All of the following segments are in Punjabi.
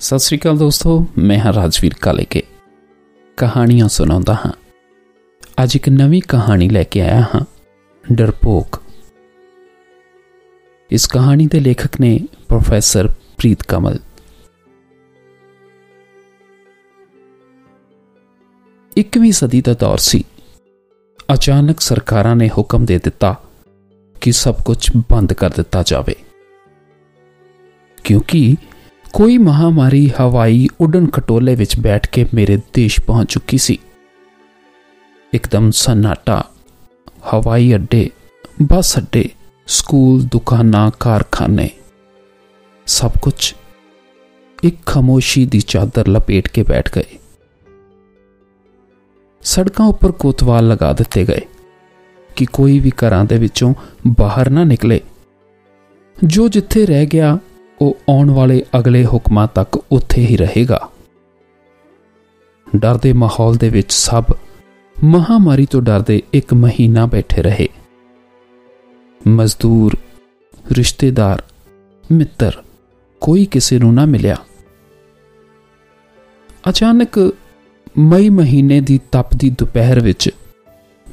ਸਤਿ ਸ੍ਰੀ ਅਕਾਲ ਦੋਸਤੋ, ਮੈਂ ਹਾਂ ਰਾਜਵੀਰ ਕਾਲੇਕੇ। ਕਹਾਣੀਆਂ ਸੁਣਾਉਂਦਾ ਹਾਂ। ਅੱਜ ਇੱਕ ਨਵੀਂ ਕਹਾਣੀ ਲੈ ਕੇ ਆਇਆ ਹਾਂ, ਡਰਪੋਕ। ਇਸ ਕਹਾਣੀ ਦੇ ਲੇਖਕ ਨੇ ਪ੍ਰੋਫੈਸਰ ਪ੍ਰੀਤ ਕਮਲ। ਇੱਕਵੀਂ ਸਦੀ ਦਾ ਦੌਰ ਸੀ। ਅਚਾਨਕ ਸਰਕਾਰਾਂ ਨੇ ਹੁਕਮ ਦੇ ਦਿੱਤਾ ਕਿ ਸਭ ਕੁਝ ਬੰਦ ਕਰ ਦਿੱਤਾ ਜਾਵੇ। ਕਿਉਂਕਿ ਕੋਈ ਮਹਾਮਾਰੀ ਹਵਾਈ ਉਡਣ ਖਟੋਲੇ ਵਿੱਚ ਬੈਠ ਕੇ ਮੇਰੇ ਦੇਸ਼ ਪਹੁੰਚ ਚੁੱਕੀ ਸੀ। ਇੱਕਦਮ ਸਨਾਟਾ ਹਵਾਈ ਅੱਡੇ, ਬੱਸ ਅੱਡੇ, ਸਕੂਲ, ਦੁਕਾਨਾਂ, ਕਾਰਖਾਨੇ, ਸਭ ਕੁਝ ਇੱਕ ਖਾਮੋਸ਼ੀ ਦੀ ਚਾਦਰ ਲਪੇਟ ਕੇ ਬੈਠ ਗਏ। ਸੜਕਾਂ ਉੱਪਰ ਕੋਤਵਾਲ ਲਗਾ ਦਿੱਤੇ ਗਏ ਕਿ ਕੋਈ ਵੀ ਘਰਾਂ ਦੇ ਵਿੱਚੋਂ ਬਾਹਰ ਨਾ ਨਿਕਲੇ। ਜੋ ਜਿੱਥੇ ਰਹਿ ਗਿਆ ਉਹ ਆਉਣ ਵਾਲੇ ਅਗਲੇ ਹੁਕਮਾਂ ਤੱਕ ਉੱਥੇ ਹੀ ਰਹੇਗਾ। ਡਰ ਦੇ ਮਾਹੌਲ ਦੇ ਵਿੱਚ ਸਭ ਮਹਾਮਾਰੀ ਤੋਂ ਡਰਦੇ ਇੱਕ ਮਹੀਨਾ ਬੈਠੇ ਰਹੇ। ਮਜ਼ਦੂਰ, ਰਿਸ਼ਤੇਦਾਰ, ਮਿੱਤਰ, ਕੋਈ ਕਿਸੇ ਨੂੰ ਨਾ ਮਿਲਿਆ। ਅਚਾਨਕ ਮਈ ਮਹੀਨੇ ਦੀ ਤਪਦੀ ਦੁਪਹਿਰ ਵਿੱਚ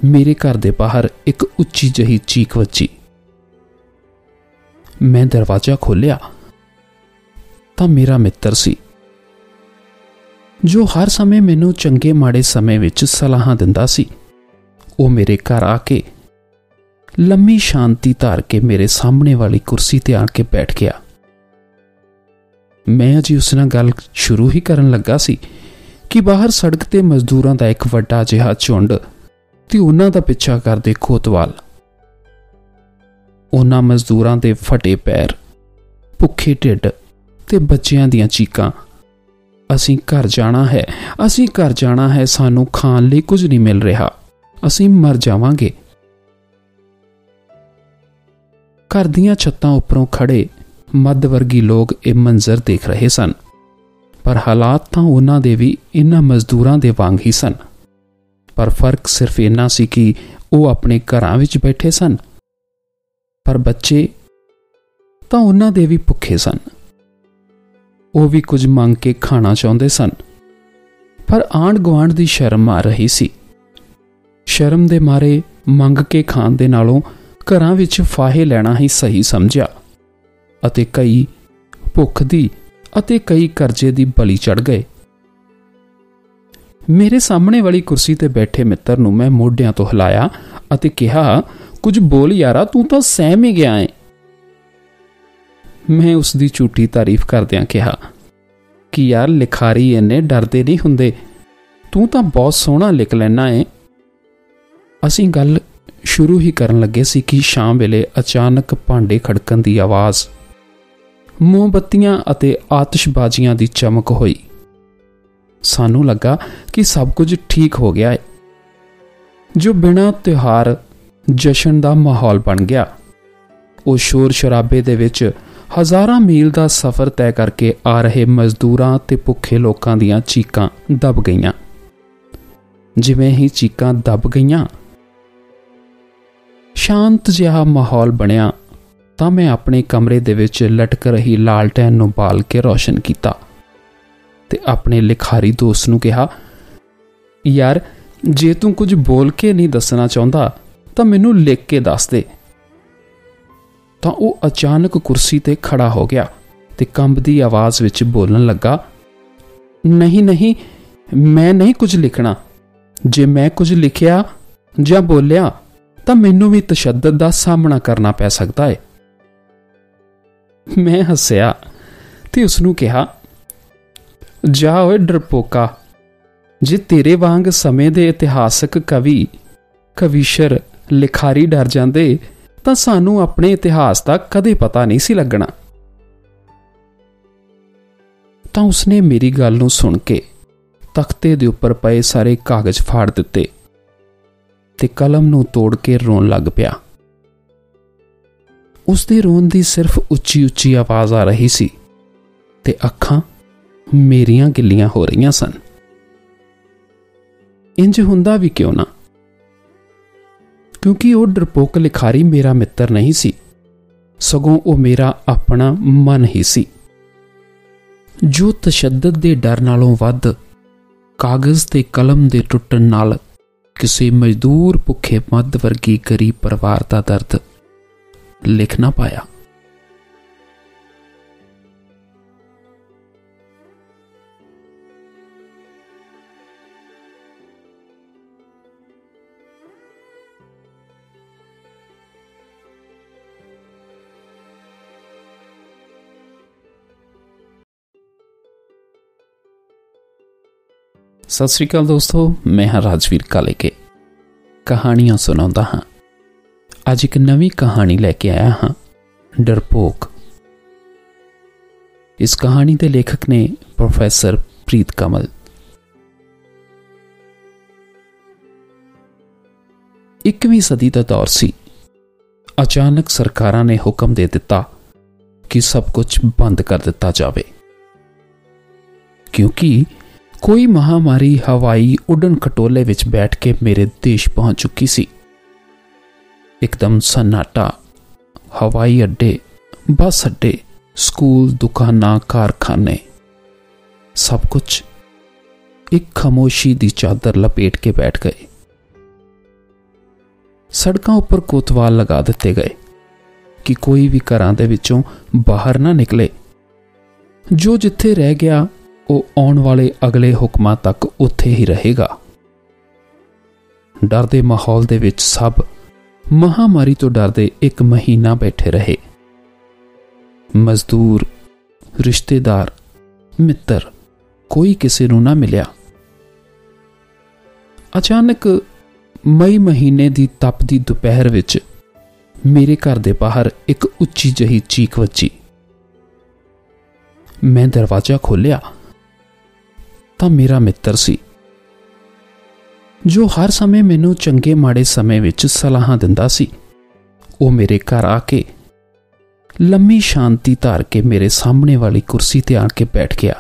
ਮੇਰੇ ਘਰ ਦੇ ਬਾਹਰ ਇੱਕ ਉੱਚੀ ਜਹੀ ਚੀਕ ਵੱਜੀ। ਮੈਂ ਦਰਵਾਜ਼ਾ ਖੋਲ੍ਹਿਆ। ਤਾਂ ਮੇਰਾ ਮਿੱਤਰ ਸੀ। ਜੋ ਹਰ ਸਮੇਂ ਮੈਨੂੰ ਚੰਗੇ ਮਾੜੇ ਸਮੇਂ ਵਿੱਚ ਸਲਾਹਾਂ ਦਿੰਦਾ ਸੀ, ਉਹ ਮੇਰੇ ਘਰ ਆ ਕੇ ਲੰਮੀ ਸ਼ਾਂਤੀ ਧਾਰ ਕੇ ਮੇਰੇ ਸਾਹਮਣੇ ਵਾਲੀ ਕੁਰਸੀ ਤੇ ਆ ਕੇ ਬੈਠ ਗਿਆ। ਮੈਂ ਅਜੀ ਉਸ ਨਾਲ ਗੱਲ ਸ਼ੁਰੂ ਹੀ ਕਰਨ ਲੱਗਾ ਸੀ ਕਿ ਬਾਹਰ ਸੜਕ ਤੇ ਮਜ਼ਦੂਰਾਂ ਦਾ ਇੱਕ ਵੱਡਾ ਜਿਹਾ ਝੁੰਡ ਤੇ ਉਹਨਾਂ ਦਾ ਪਿੱਛਾ ਕਰਦੇ ਖੋਤਵਾਲ। ਉਹਨਾਂ ਮਜ਼ਦੂਰਾਂ ਦੇ ਫਟੇ ਪੈਰ, ਭੁੱਖੇ ਢਿੱਡ ਤੇ ਬੱਚਿਆਂ ਦੀਆਂ ਚੀਕਾਂ। ਅਸੀਂ ਘਰ ਜਾਣਾ ਹੈ। ਅਸੀਂ ਘਰ ਜਾਣਾ ਹੈ, ਸਾਨੂੰ ਖਾਣ ਲਈ ਕੁਝ ਨਹੀਂ ਮਿਲ ਰਿਹਾ। ਅਸੀਂ ਮਰ ਜਾਵਾਂਗੇ। ਘਰ ਦੀਆਂ ਛੱਤਾਂ ਉੱਪਰੋਂ ਖੜੇ ਮੱਧ ਵਰਗੀ ਲੋਕ ਇਹ ਮੰਜ਼ਰ ਦੇਖ ਰਹੇ ਸਨ। ਪਰ ਹਾਲਾਤ ਤਾਂ ਉਹਨਾਂ ਦੇ ਵੀ ਇਨ੍ਹਾਂ ਮਜ਼ਦੂਰਾਂ ਦੇ ਵਾਂਗ ਹੀ ਸਨ। ਪਰ ਫ਼ਰਕ ਸਿਰਫ ਇੰਨਾ ਸੀ ਕਿ ਉਹ ਆਪਣੇ ਘਰਾਂ ਵਿੱਚ ਬੈਠੇ ਸਨ। ਪਰ ਬੱਚੇ ਤਾਂ ਉਹਨਾਂ ਦੇ ਵੀ ਭੁੱਖੇ ਸਨ। ਉਹ ਵੀ ਕੁਝ ਮੰਗ ਕੇ ਖਾਣਾ ਚਾਹੁੰਦੇ ਸਨ। ਪਰ ਆਂਡ ਗਵਾਂਡ ਦੀ ਸ਼ਰਮ ਆ ਰਹੀ ਸੀ। ਸ਼ਰਮ ਦੇ ਮਾਰੇ ਮੰਗ ਕੇ ਖਾਣ ਦੇ ਨਾਲੋਂ ਘਰਾਂ ਵਿੱਚ ਫਾਹੇ ਲੈਣਾ ਹੀ ਸਹੀ ਸਮਝਿਆ ਅਤੇ ਕਈ ਭੁੱਖ ਦੀ ਅਤੇ ਕਈ ਕਰਜ਼ੇ ਦੀ ਬਲੀ ਚੜ ਗਏ। ਮੇਰੇ ਸਾਹਮਣੇ ਵਾਲੀ ਕੁਰਸੀ ਤੇ ਬੈਠੇ ਮਿੱਤਰ ਨੂੰ ਮੈਂ ਮੋਢਿਆਂ ਤੋਂ ਹਿਲਾਇਆ ਅਤੇ ਕਿਹਾ, ਕੁਝ ਬੋਲ ਯਾਰਾ, ਤੂੰ ਤਾਂ ਸਹਿਮ ਹੀ ਗਿਆ ਏ। ਮੈਂ ਉਸ ਦੀ ਝੂਠੀ ਤਾਰੀਫ ਕਰਦਿਆਂ ਕਿਹਾ, ਕਿ ਯਾਰ ਲਿਖਾਰੀ ਇੰਨੇ ਡਰਦੇ ਨਹੀਂ ਹੁੰਦੇ? ਤੂੰ ਤਾਂ ਬਹੁਤ ਸੋਹਣਾ ਲਿਖ ਲੈਣਾ ਏ। ਅਸੀਂ ਗੱਲ ਸ਼ੁਰੂ ਹੀ ਕਰਨ ਲੱਗੇ ਸੀ ਕਿ ਸ਼ਾਮ ਵੇਲੇ ਅਚਾਨਕ ਭਾਂਡੇ ਖੜਕਣ ਦੀ ਆਵਾਜ਼, ਮੋਮਬੱਤੀਆਂ ਅਤੇ ਆਤਿਸ਼ਬਾਜ਼ੀਆਂ ਦੀ ਚਮਕ ਹੋਈ। ਸਾਨੂੰ ਲੱਗਾ ਕਿ ਸਭ ਕੁਝ ਠੀਕ ਹੋ ਗਿਆ ਹੈ ਜੋ ਬਿਨਾਂ ਤਿਉਹਾਰ ਜਸ਼ਨ ਦਾ ਮਾਹੌਲ ਬਣ ਗਿਆ। ਉਹ ਸ਼ੋਰ ਸ਼ਰਾਬੇ ਦੇ ਵਿੱਚ ਹਜ਼ਾਰਾਂ ਮੀਲ ਦਾ ਸਫ਼ਰ ਤੈਅ ਕਰਕੇ ਆ ਰਹੇ ਮਜ਼ਦੂਰਾਂ ਤੇ ਭੁੱਖੇ ਲੋਕਾਂ ਦੀਆਂ ਚੀਕਾਂ ਦਬ ਗਈਆਂ। ਜਿਵੇਂ ਹੀ ਚੀਕਾਂ ਦਬ ਗਈਆਂ, ਸ਼ਾਂਤ ਜਿਹਾ ਮਾਹੌਲ ਬਣਿਆ ਤਾਂ ਮੈਂ ਆਪਣੇ ਕਮਰੇ ਦੇ ਵਿੱਚ ਲਟਕ ਰਹੀ ਲਾਲਟੈਨ ਨੂੰ ਬਾਲ ਕੇ ਰੋਸ਼ਨ ਕੀਤਾ ਤੇ ਆਪਣੇ ਲਿਖਾਰੀ ਦੋਸਤ ਨੂੰ ਕਿਹਾ, ਯਾਰ, ਜੇ ਤੂੰ ਕੁਝ ਬੋਲ ਕੇ ਨਹੀਂ ਦੱਸਣਾ ਚਾਹੁੰਦਾ ਤਾਂ ਮੈਨੂੰ ਲਿਖ ਕੇ ਦੱਸ ਦੇ। ਤਾਂ ਉਹ ਅਚਾਨਕ ਕੁਰਸੀ ਤੇ ਖੜਾ ਹੋ ਗਿਆ ਤੇ ਕੰਬਦੀ ਆਵਾਜ਼ ਵਿੱਚ ਬੋਲਣ ਲੱਗਾ, ਨਹੀਂ ਨਹੀਂ, ਮੈਂ ਨਹੀਂ ਕੁਝ ਲਿਖਣਾ। ਜੇ ਮੈਂ ਕੁਝ ਲਿਖਿਆ ਜਾਂ ਬੋਲਿਆ, ਤਾਂ ਮੈਨੂੰ ਵੀ ਤਸ਼ੱਦਦ ਦਾ ਸਾਹਮਣਾ ਕਰਨਾ ਪੈ ਸਕਦਾ ਹੈ ਮੈਂ ਹੱਸਿਆ ਤੇ ਉਸ ਨੂੰ ਕਿਹਾ, ਜਾ ਓਏ ਡਰਪੋਕਾ, ਜੇ ਤੇਰੇ ਵਾਂਗ ਸਮੇਂ ਦੇ ਇਤਿਹਾਸਕ ਕਵੀ, ਕਵੀਸ਼ਰ, ਲਿਖਾਰੀ ਡਰ ਜਾਂਦੇ ਤਾਂ ਸਾਨੂੰ ਆਪਣੇ ਇਤਿਹਾਸ ਦਾ ਕਦੇ ਪਤਾ ਨਹੀਂ ਸੀ ਲੱਗਣਾ। ਤਾਂ ਉਸਨੇ ਮੇਰੀ ਗੱਲ ਨੂੰ ਸੁਣ ਕੇ ਤਖਤੇ ਦੇ ਉੱਪਰ ਪਏ ਸਾਰੇ ਕਾਗਜ਼ ਫਾੜ ਦਿੱਤੇ ਤੇ ਕਲਮ ਨੂੰ ਤੋੜ ਕੇ ਰੋਣ ਲੱਗ ਪਿਆ। ਉਸ ਦੇ ਰੋਣ ਦੀ ਸਿਰਫ ਉੱਚੀ ਉੱਚੀ ਆਵਾਜ਼ ਆ ਰਹੀ ਸੀ ਤੇ ਅੱਖਾਂ ਮੇਰੀਆਂ ਗਿੱਲੀਆਂ ਹੋ ਰਹੀਆਂ ਸਨ। ਇੰਜ ਹੁੰਦਾ ਵੀ ਕਿਉਂ ਨਾ? ਕਿਉਂਕਿ ਉਹ ਡਰਪੋਕ ਲਿਖਾਰੀ ਮੇਰਾ ਮਿੱਤਰ ਨਹੀਂ ਸੀ। ਸਗੋਂ ਉਹ ਮੇਰਾ ਆਪਣਾ ਮਨ ਹੀ ਸੀ। ਜੋ ਤਸ਼ੱਦਦ ਦੇ ਡਰ ਨਾਲੋਂ ਵੱਧ, ਕਾਗਜ਼ ਤੇ ਕਲਮ ਦੇ ਟੁੱਟਣ ਨਾਲ ਕਿਸੇ ਮਜ਼ਦੂਰ ਭੁੱਖੇ ਮੱਧ ਵਰਗੀ ਗਰੀਬ ਪਰਿਵਾਰ ਦਾ ਦਰਦ ਲਿਖ ਨਾ ਪਾਇਆ। ਸਤਿ ਸ੍ਰੀ ਅਕਾਲ ਦੋਸਤੋ, ਮੈਂ ਹਾਂ ਰਾਜਵੀਰ ਕਾਲੇਕੇ। ਕਹਾਣੀਆਂ ਸੁਣਾਉਂਦਾ ਹਾਂ। ਅੱਜ ਇੱਕ ਨਵੀਂ ਕਹਾਣੀ ਲੈ ਕੇ ਆਇਆ ਹਾਂ, ਡਰਪੋਕ। ਇਸ ਕਹਾਣੀ ਦੇ ਲੇਖਕ ਨੇ ਪ੍ਰੋਫੈਸਰ ਪ੍ਰੀਤ ਕਮਲ। ਇੱਕਵੀਂ ਸਦੀ ਦਾ ਦੌਰ ਸੀ। ਅਚਾਨਕ ਸਰਕਾਰਾਂ ਨੇ ਹੁਕਮ ਦੇ ਦਿੱਤਾ ਕਿ ਸਭ ਕੁਝ ਬੰਦ ਕਰ ਦਿੱਤਾ ਜਾਵੇ। ਕਿਉਂਕਿ ਕੋਈ ਮਹਾਮਾਰੀ ਹਵਾਈ ਉਡਣ ਖਟੋਲੇ ਵਿੱਚ ਬੈਠ ਕੇ ਮੇਰੇ ਦੇਸ਼ ਪਹੁੰਚ ਚੁੱਕੀ ਸੀ। ਇੱਕਦਮ ਸਨਾਟਾ, ਹਵਾਈ ਅੱਡੇ, ਬੱਸ ਅੱਡੇ, ਸਕੂਲ, ਦੁਕਾਨਾਂ, ਕਾਰਖਾਨੇ, ਸਭ ਕੁਝ ਇੱਕ ਖਾਮੋਸ਼ੀ ਦੀ ਚਾਦਰ ਲਪੇਟ ਕੇ ਬੈਠ ਗਏ। ਸੜਕਾਂ ਉੱਪਰ ਕੋਤਵਾਲ ਲਗਾ ਦਿੱਤੇ ਗਏ ਕਿ ਕੋਈ ਵੀ ਘਰਾਂ ਦੇ ਵਿੱਚੋਂ ਬਾਹਰ ਨਾ ਨਿਕਲੇ। ਜੋ ਜਿੱਥੇ ਰਹਿ ਗਿਆ ਉਹ ਆਉਣ ਵਾਲੇ ਅਗਲੇ ਹੁਕਮਾਂ ਤੱਕ ਉੱਥੇ ਹੀ ਰਹੇਗਾ। ਡਰ ਦੇ ਮਾਹੌਲ ਦੇ ਵਿੱਚ ਸਭ ਮਹਾਮਾਰੀ ਤੋਂ ਡਰਦੇ ਇੱਕ ਮਹੀਨਾ ਬੈਠੇ ਰਹੇ। ਮਜ਼ਦੂਰ, ਰਿਸ਼ਤੇਦਾਰ, ਮਿੱਤਰ, ਕੋਈ ਕਿਸੇ ਨੂੰ ਨਾ ਮਿਲਿਆ। ਅਚਾਨਕ ਮਈ ਮਹੀਨੇ ਦੀ ਤਪਦੀ ਦੁਪਹਿਰ ਵਿੱਚ ਮੇਰੇ ਘਰ ਦੇ ਬਾਹਰ ਇੱਕ ਉੱਚੀ ਜਹੀ ਚੀਕ ਵੱਜੀ। ਮੈਂ ਦਰਵਾਜ਼ਾ ਖੋਲ੍ਹਿਆ। ਤਾਂ ਮੇਰਾ ਮਿੱਤਰ ਸੀ। ਜੋ ਹਰ ਸਮੇਂ ਮੈਨੂੰ ਚੰਗੇ ਮਾੜੇ ਸਮੇਂ ਵਿੱਚ ਸਲਾਹਾਂ ਦਿੰਦਾ ਸੀ, ਉਹ ਮੇਰੇ ਘਰ ਆ ਕੇ ਲੰਮੀ ਸ਼ਾਂਤੀ ਧਾਰ ਕੇ ਮੇਰੇ ਸਾਹਮਣੇ ਵਾਲੀ ਕੁਰਸੀ ਤੇ ਆ ਕੇ ਬੈਠ ਗਿਆ।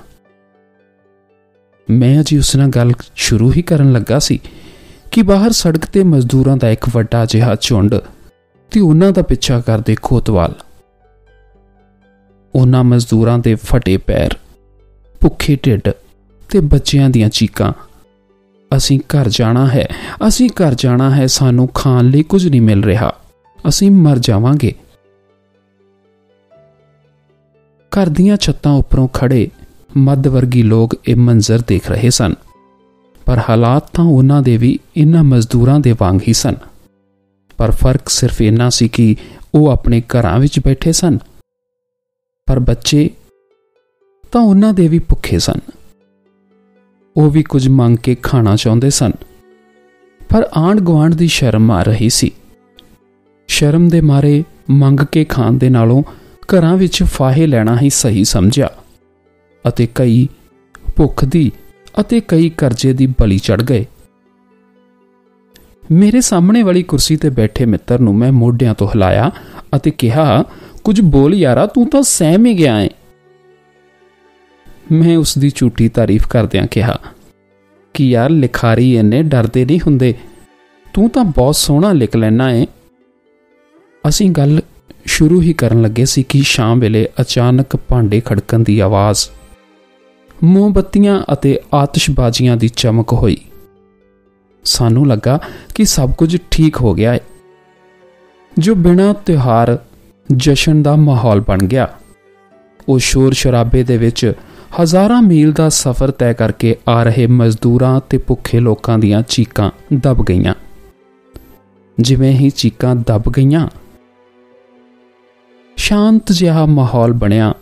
ਮੈਂ ਅਜੀ ਉਸ ਨਾਲ ਗੱਲ ਸ਼ੁਰੂ ਹੀ ਕਰਨ ਲੱਗਾ ਸੀ ਕਿ ਬਾਹਰ ਸੜਕ ਤੇ ਮਜ਼ਦੂਰਾਂ ਦਾ ਇੱਕ ਵੱਡਾ ਜਿਹਾ ਝੁੰਡ ਤੇ ਉਹਨਾਂ ਦਾ ਪਿੱਛਾ ਕਰਦੇ ਖੋਤਵਾਲ। ਉਹਨਾਂ ਮਜ਼ਦੂਰਾਂ ਦੇ ਫਟੇ ਪੈਰ, ਭੁੱਖੇ ਢਿੱਡ ਤੇ ਬੱਚਿਆਂ ਦੀਆਂ ਚੀਕਾਂ। ਅਸੀਂ ਘਰ ਜਾਣਾ ਹੈ। ਅਸੀਂ ਘਰ ਜਾਣਾ ਹੈ, ਸਾਨੂੰ ਖਾਣ ਲਈ ਕੁਝ ਨਹੀਂ ਮਿਲ ਰਿਹਾ। ਅਸੀਂ ਮਰ ਜਾਵਾਂਗੇ। ਘਰ ਦੀਆਂ ਛੱਤਾਂ ਉੱਪਰੋਂ ਖੜੇ ਮੱਧ ਵਰਗੀ ਲੋਕ ਇਹ ਮੰਜ਼ਰ ਦੇਖ ਰਹੇ ਸਨ। ਪਰ ਹਾਲਾਤ ਤਾਂ ਉਹਨਾਂ ਦੇ ਵੀ ਇਨ੍ਹਾਂ ਮਜ਼ਦੂਰਾਂ ਦੇ ਵਾਂਗ ਹੀ ਸਨ। ਪਰ ਫ਼ਰਕ ਸਿਰਫ ਇੰਨਾ ਸੀ ਕਿ ਉਹ ਆਪਣੇ ਘਰਾਂ ਵਿੱਚ ਬੈਠੇ ਸਨ। ਪਰ ਬੱਚੇ ਤਾਂ ਉਹਨਾਂ ਦੇ ਵੀ ਭੁੱਖੇ ਸਨ। ਉਹ ਵੀ ਕੁਝ ਮੰਗ ਕੇ ਖਾਣਾ ਚਾਹੁੰਦੇ ਸਨ। ਪਰ ਆਂਡ ਗਵਾਂਡ ਦੀ ਸ਼ਰਮ ਆ ਰਹੀ ਸੀ। ਸ਼ਰਮ ਦੇ ਮਾਰੇ ਮੰਗ ਕੇ ਖਾਣ ਦੇ ਨਾਲੋਂ ਘਰਾਂ ਵਿੱਚ ਫਾਹੇ ਲੈਣਾ ਹੀ ਸਹੀ ਸਮਝਿਆ ਅਤੇ ਕਈ ਭੁੱਖ ਦੀ ਅਤੇ ਕਈ ਕਰਜ਼ੇ ਦੀ ਬਲੀ ਚੜ ਗਏ। ਮੇਰੇ ਸਾਹਮਣੇ ਵਾਲੀ ਕੁਰਸੀ ਤੇ ਬੈਠੇ ਮਿੱਤਰ ਨੂੰ ਮੈਂ ਮੋਢਿਆਂ ਤੋਂ ਹਿਲਾਇਆ ਅਤੇ ਕਿਹਾ, ਕੁਝ ਬੋਲ ਯਾਰਾ, ਤੂੰ ਤਾਂ ਸਹਿਮ ਹੀ ਗਿਆ ਏ। ਮੈਂ ਉਸ ਦੀ ਝੂਠੀ ਤਾਰੀਫ ਕਰਦਿਆਂ ਕਿਹਾ, ਕਿ ਯਾਰ ਲਿਖਾਰੀ ਇੰਨੇ ਡਰਦੇ ਨਹੀਂ ਹੁੰਦੇ। ਤੂੰ ਤਾਂ ਬਹੁਤ ਸੋਹਣਾ ਲਿਖ ਲੈਣਾ ਏ। ਅਸੀਂ ਗੱਲ ਸ਼ੁਰੂ ਹੀ ਕਰਨ ਲੱਗੇ ਸੀ ਕਿ ਸ਼ਾਮ ਵੇਲੇ ਅਚਾਨਕ ਭਾਂਡੇ ਖੜਕਣ ਦੀ ਆਵਾਜ਼, ਮੋਮਬੱਤੀਆਂ ਅਤੇ ਆਤਿਸ਼ਬਾਜ਼ੀਆਂ ਦੀ ਚਮਕ ਹੋਈ। ਸਾਨੂੰ ਲੱਗਾ ਕਿ ਸਭ ਕੁਝ ਠੀਕ ਹੋ ਗਿਆ ਹੈ ਜੋ ਬਿਨਾਂ ਤਿਉਹਾਰ ਜਸ਼ਨ ਦਾ ਮਾਹੌਲ ਬਣ ਗਿਆ। ਉਹ ਸ਼ੋਰ ਸ਼ਰਾਬੇ ਦੇ ਵਿੱਚ ਹਜ਼ਾਰਾਂ ਮੀਲ ਦਾ ਸਫ਼ਰ ਤੈਅ ਕਰਕੇ ਆ ਰਹੇ ਮਜ਼ਦੂਰਾਂ ਤੇ ਭੁੱਖੇ ਲੋਕਾਂ ਦੀਆਂ ਚੀਕਾਂ ਦਬ ਗਈਆਂ। ਜਿਵੇਂ ਹੀ ਚੀਕਾਂ ਦਬ ਗਈਆਂ, ਸ਼ਾਂਤ ਜਿਹਾ ਮਾਹੌਲ ਬਣਿਆ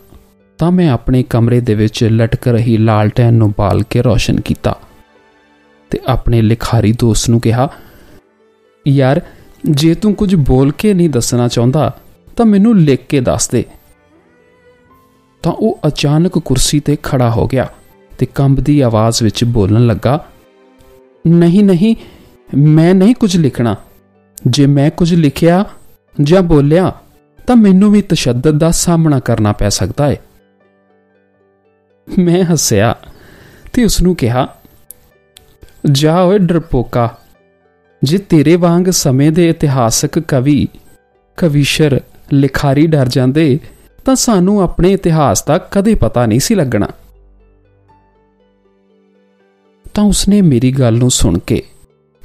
ਤਾਂ ਮੈਂ ਆਪਣੇ ਕਮਰੇ ਦੇ ਵਿੱਚ ਲਟਕ ਰਹੀ ਲਾਲਟੈਨ ਨੂੰ ਬਾਲ ਕੇ ਰੋਸ਼ਨ ਕੀਤਾ ਤੇ ਆਪਣੇ ਲਿਖਾਰੀ ਦੋਸਤ ਨੂੰ ਕਿਹਾ, ਯਾਰ, ਜੇ ਤੂੰ ਕੁਝ ਬੋਲ ਕੇ ਨਹੀਂ ਦੱਸਣਾ ਚਾਹੁੰਦਾ ਤਾਂ ਮੈਨੂੰ ਲਿਖ ਕੇ ਦੱਸ ਦੇ। ਤਾਂ ਉਹ ਅਚਾਨਕ ਕੁਰਸੀ ਤੇ ਖੜਾ ਹੋ ਗਿਆ ਤੇ ਕੰਬਦੀ ਆਵਾਜ਼ ਵਿੱਚ ਬੋਲਣ ਲੱਗਾ, ਨਹੀਂ ਨਹੀਂ, ਮੈਂ ਨਹੀਂ ਕੁਝ ਲਿਖਣਾ। ਜੇ ਮੈਂ ਕੁਝ ਲਿਖਿਆ ਜਾਂ ਬੋਲਿਆ, ਤਾਂ ਮੈਨੂੰ ਵੀ ਤਸ਼ੱਦਦ ਦਾ ਸਾਹਮਣਾ ਕਰਨਾ ਪੈ ਸਕਦਾ ਹੈ ਮੈਂ ਹੱਸਿਆ ਤੇ ਉਸ ਨੂੰ ਕਿਹਾ, ਜਾ ਓਏ ਡਰਪੋਕਾ, ਜੇ ਤੇਰੇ ਵਾਂਗ ਸਮੇਂ ਦੇ ਇਤਿਹਾਸਕ ਕਵੀ, ਕਵੀਸ਼ਰ, ਲਿਖਾਰੀ ਡਰ ਜਾਂਦੇ ਤਾਂ ਸਾਨੂੰ ਆਪਣੇ ਇਤਿਹਾਸ ਦਾ ਕਦੇ ਪਤਾ ਨਹੀਂ ਸੀ ਲੱਗਣਾ। ਤਾਂ ਉਸਨੇ ਮੇਰੀ ਗੱਲ ਨੂੰ ਸੁਣ ਕੇ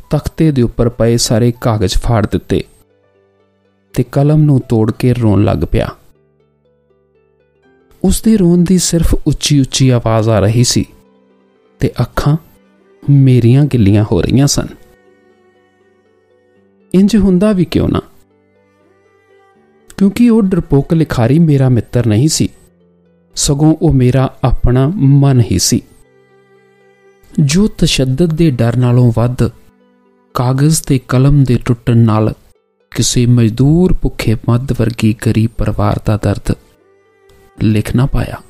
ਤਖਤੇ ਦੇ ਉੱਪਰ ਪਏ ਸਾਰੇ ਕਾਗਜ਼ ਫਾੜ ਦਿੱਤੇ ਤੇ ਕਲਮ ਨੂੰ ਤੋੜ ਕੇ ਰੋਣ ਲੱਗ ਪਿਆ। ਉਸ ਦੇ ਰੋਣ ਦੀ ਸਿਰਫ ਉੱਚੀ ਉੱਚੀ ਆਵਾਜ਼ ਆ ਰਹੀ ਸੀ ਤੇ ਅੱਖਾਂ ਮੇਰੀਆਂ ਗਿੱਲੀਆਂ ਹੋ ਰਹੀਆਂ ਸਨ। ਇੰਜ ਹੁੰਦਾ ਵੀ ਕਿਉਂ ਨਾ? ਕਿਉਂਕਿ ਉਹ ਡਰਪੋਕ ਲਿਖਾਰੀ ਮੇਰਾ ਮਿੱਤਰ ਨਹੀਂ ਸੀ। ਸਗੋਂ ਉਹ ਮੇਰਾ ਆਪਣਾ ਮਨ ਹੀ ਸੀ। ਜੋ ਤਸ਼ੱਦਦ ਦੇ ਡਰ ਨਾਲੋਂ ਵੱਧ, ਕਾਗਜ਼ ਤੇ ਕਲਮ ਦੇ ਟੁੱਟਣ ਨਾਲ ਕਿਸੇ ਮਜ਼ਦੂਰ ਭੁੱਖੇ ਮੱਧ ਵਰਗੀ ਗਰੀਬ ਪਰਿਵਾਰ ਦਾ ਦਰਦ ਲਿਖ ਨਾ ਪਾਇਆ।